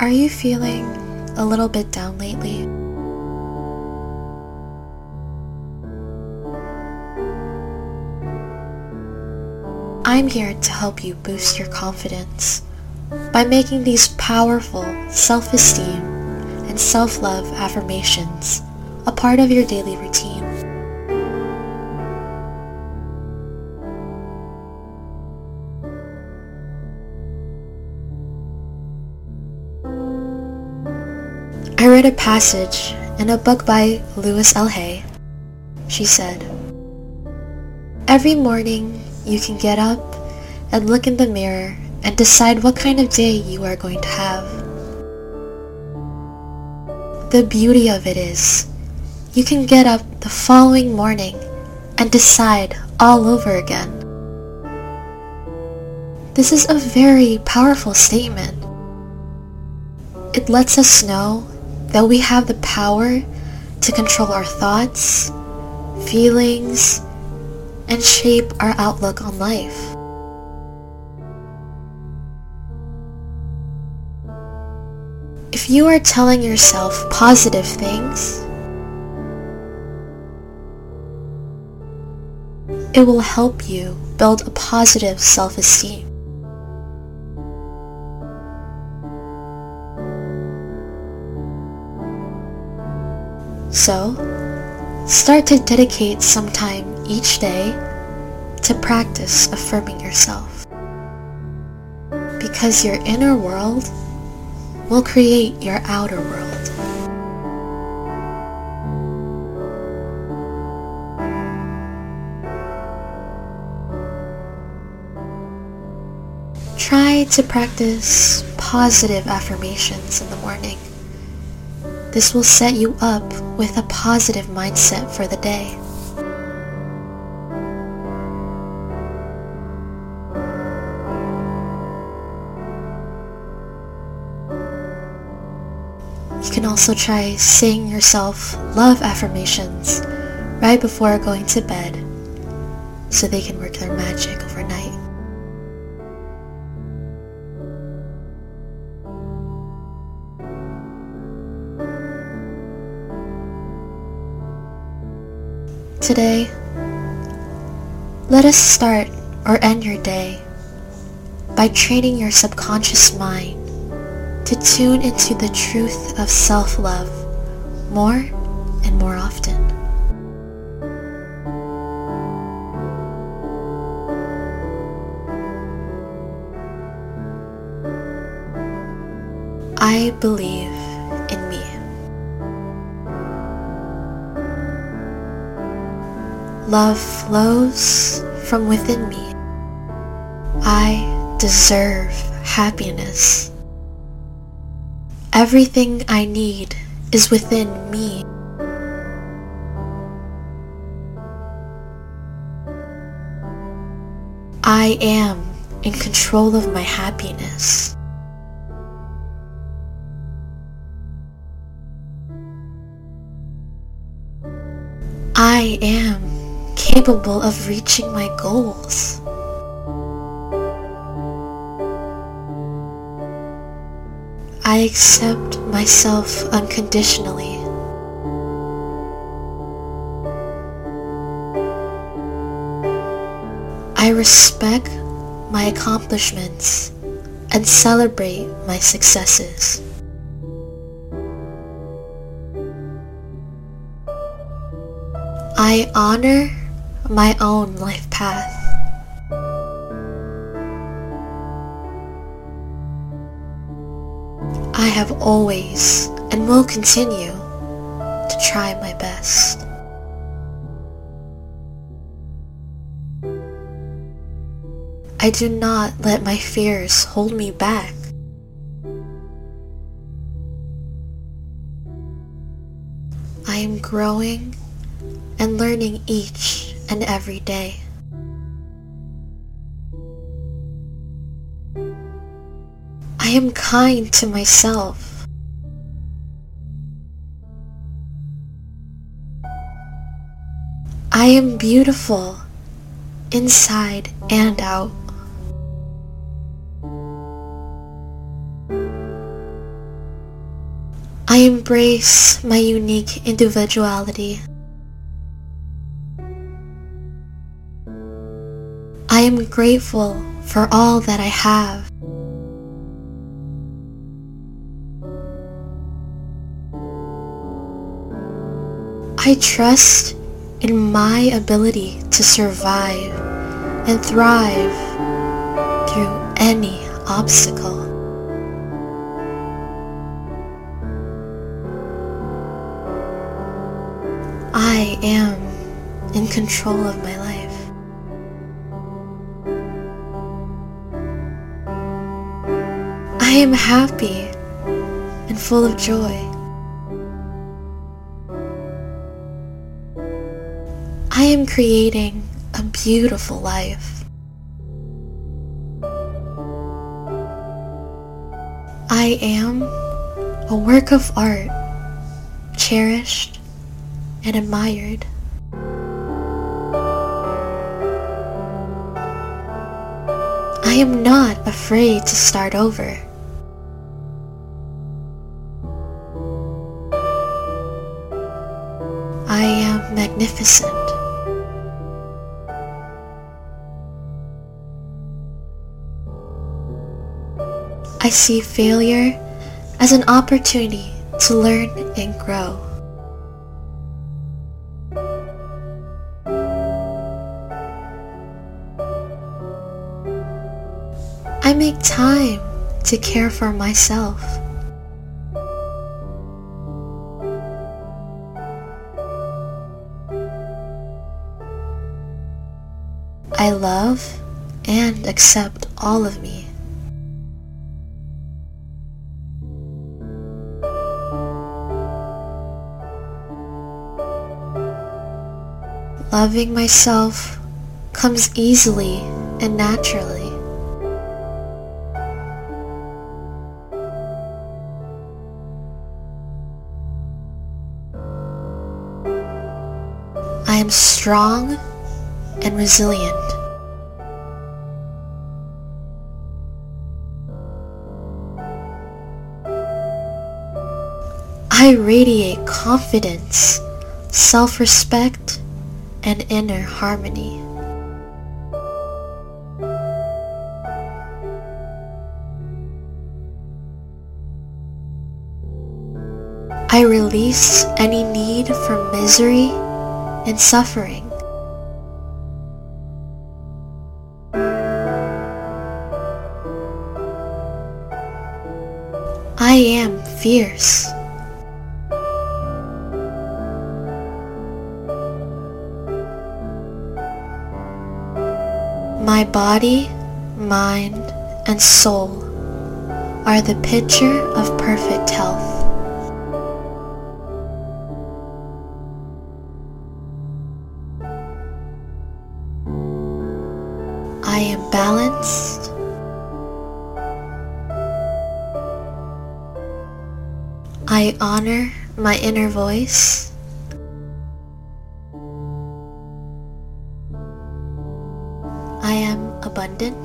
Are you feeling a little bit down lately? I'm here to help you boost your confidence by making these powerful self-esteem and self-love affirmations a part of your daily routine. I read a passage in a book by Louise L. Hay. She said, Every morning you can get up and look in the mirror and decide what kind of day you are going to have. The beauty of it is, you can get up the following morning and decide all over again. This is a very powerful statement. It lets us know that we have the power to control our thoughts, feelings, and shape our outlook on life. If you are telling yourself positive things, it will help you build a positive self-esteem. So, start to dedicate some time each day to practice affirming yourself. Because your inner world will create your outer world. Try to practice positive affirmations in the morning. This will set you up with a positive mindset for the day. You can also try saying yourself love affirmations right before going to bed so they can work their magic Today, let us start or end your day by training your subconscious mind to tune into the truth of self-love more and more often. I believe Love flows from within me. I deserve happiness. Everything I need is within me. I am in control of my happiness. I am capable of reaching my goals. I accept myself unconditionally. I respect my accomplishments and celebrate my successes. I honor my own life path. I have always and will continue to try my best. I do not let my fears hold me back. I am growing and learning each and every day. I am kind to myself. I am beautiful inside and out. I embrace my unique individuality. Am grateful for all that I have. I trust in my ability to survive and thrive through any obstacle. I am in control of my life. I am happy and full of joy. I am creating a beautiful life. I am a work of art, cherished and admired. I am not afraid to start over. Magnificent. I see failure as an opportunity to learn and grow. I make time to care for myself. I love and accept all of me. Loving myself comes easily and naturally. I am strong and resilient. I radiate confidence, self-respect, and inner harmony. I release any need for misery and suffering. Fierce. My body, mind, and soul are the picture of perfect health. I honor my inner voice. I am abundant.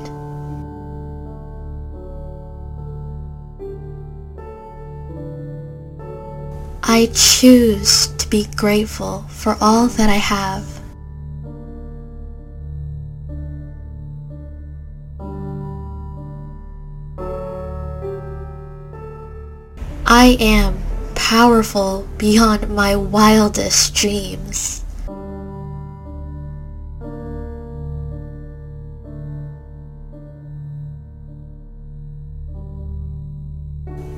I choose to be grateful for all that I have. I am powerful beyond my wildest dreams.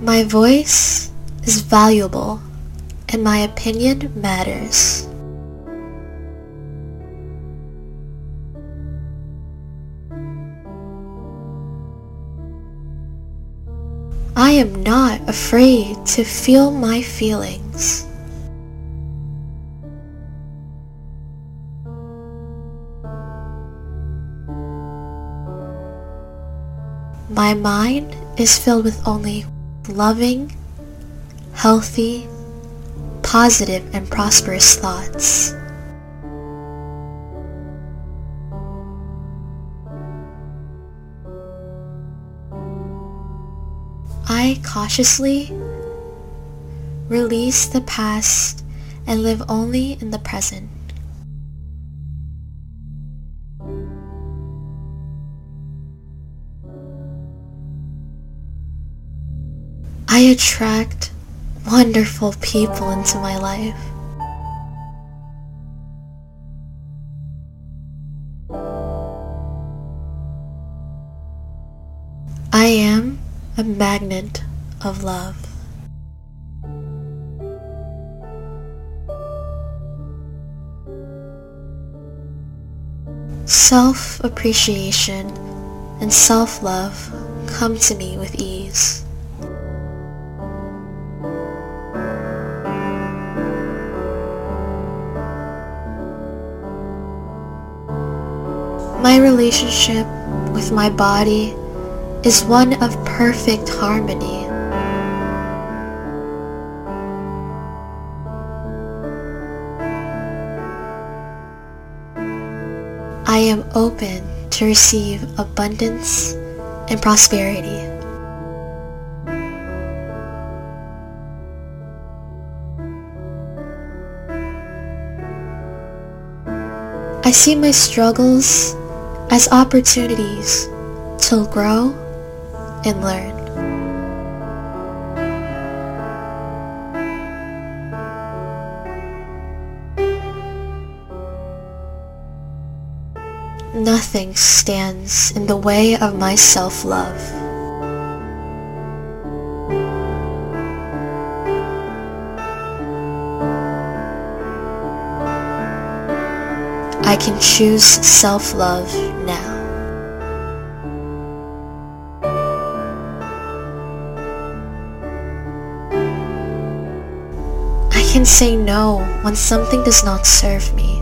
My voice is valuable and my opinion matters. Am not afraid to feel my feelings. My mind is filled with only loving, healthy, positive, and prosperous thoughts. I cautiously release the past, and live only in the present. I attract wonderful people into my life. A magnet of love. Self-appreciation and self-love come to me with ease. My relationship with my body is one of perfect harmony. I am open to receive abundance and prosperity. I see my struggles as opportunities to grow and learn. Nothing stands in the way of my self-love. I can choose self-love now. Can say no when something does not serve me.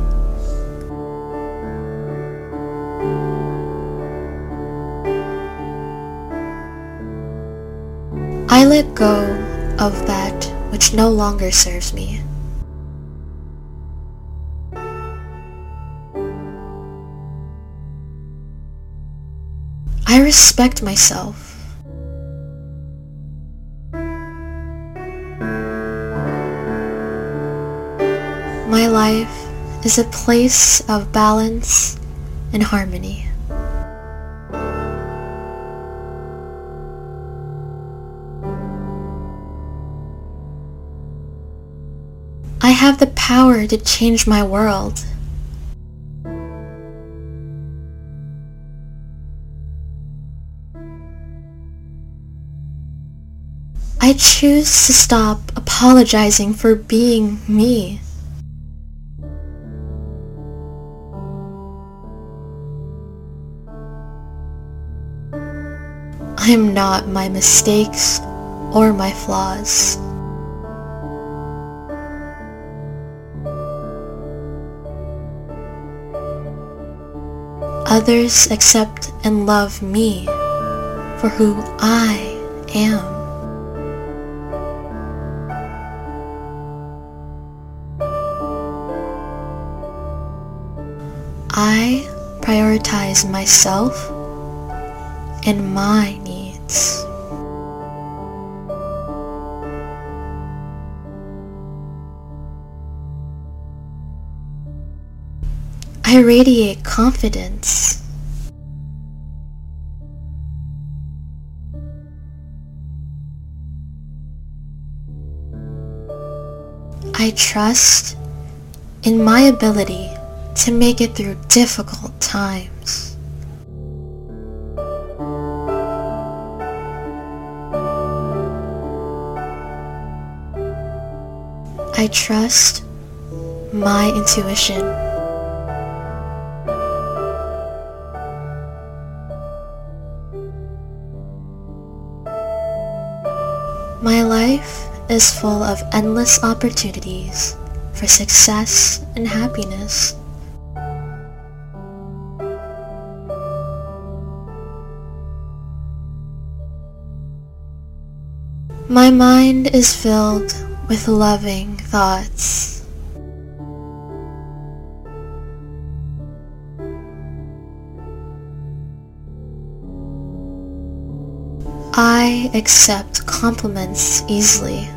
I let go of that which no longer serves me. I respect myself. Life is a place of balance and harmony. I have the power to change my world. I choose to stop apologizing for being me. I am not my mistakes or my flaws. Others accept and love me for who I am. I prioritize myself and my needs. I radiate confidence. I trust in my ability to make it through difficult times. I trust my intuition. My life is full of endless opportunities for success and happiness. My mind is filled with loving thoughts. I accept compliments easily.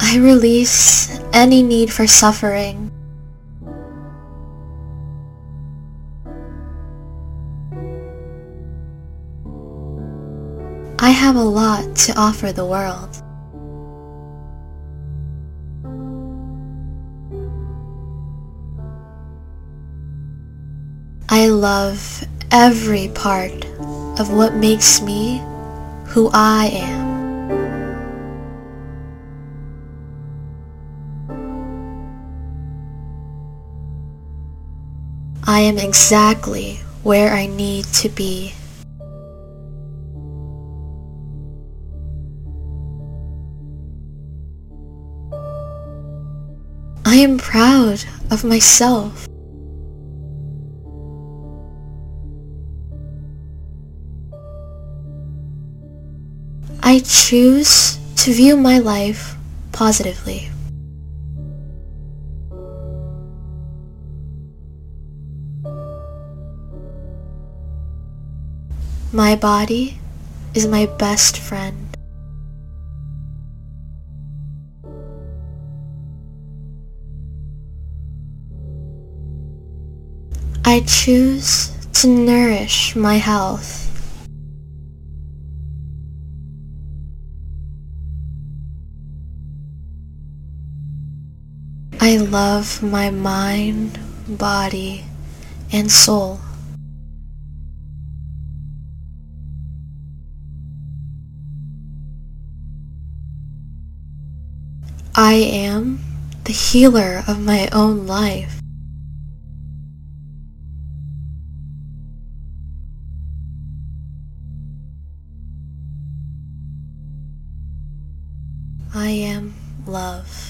I release any need for suffering. Have a lot to offer the world. I love every part of what makes me who I am. I am exactly where I need to be. Am proud of myself. I choose to view my life positively. My body is my best friend. I choose to nourish my health. I love my mind, body, and soul. I am the healer of my own life. I am love.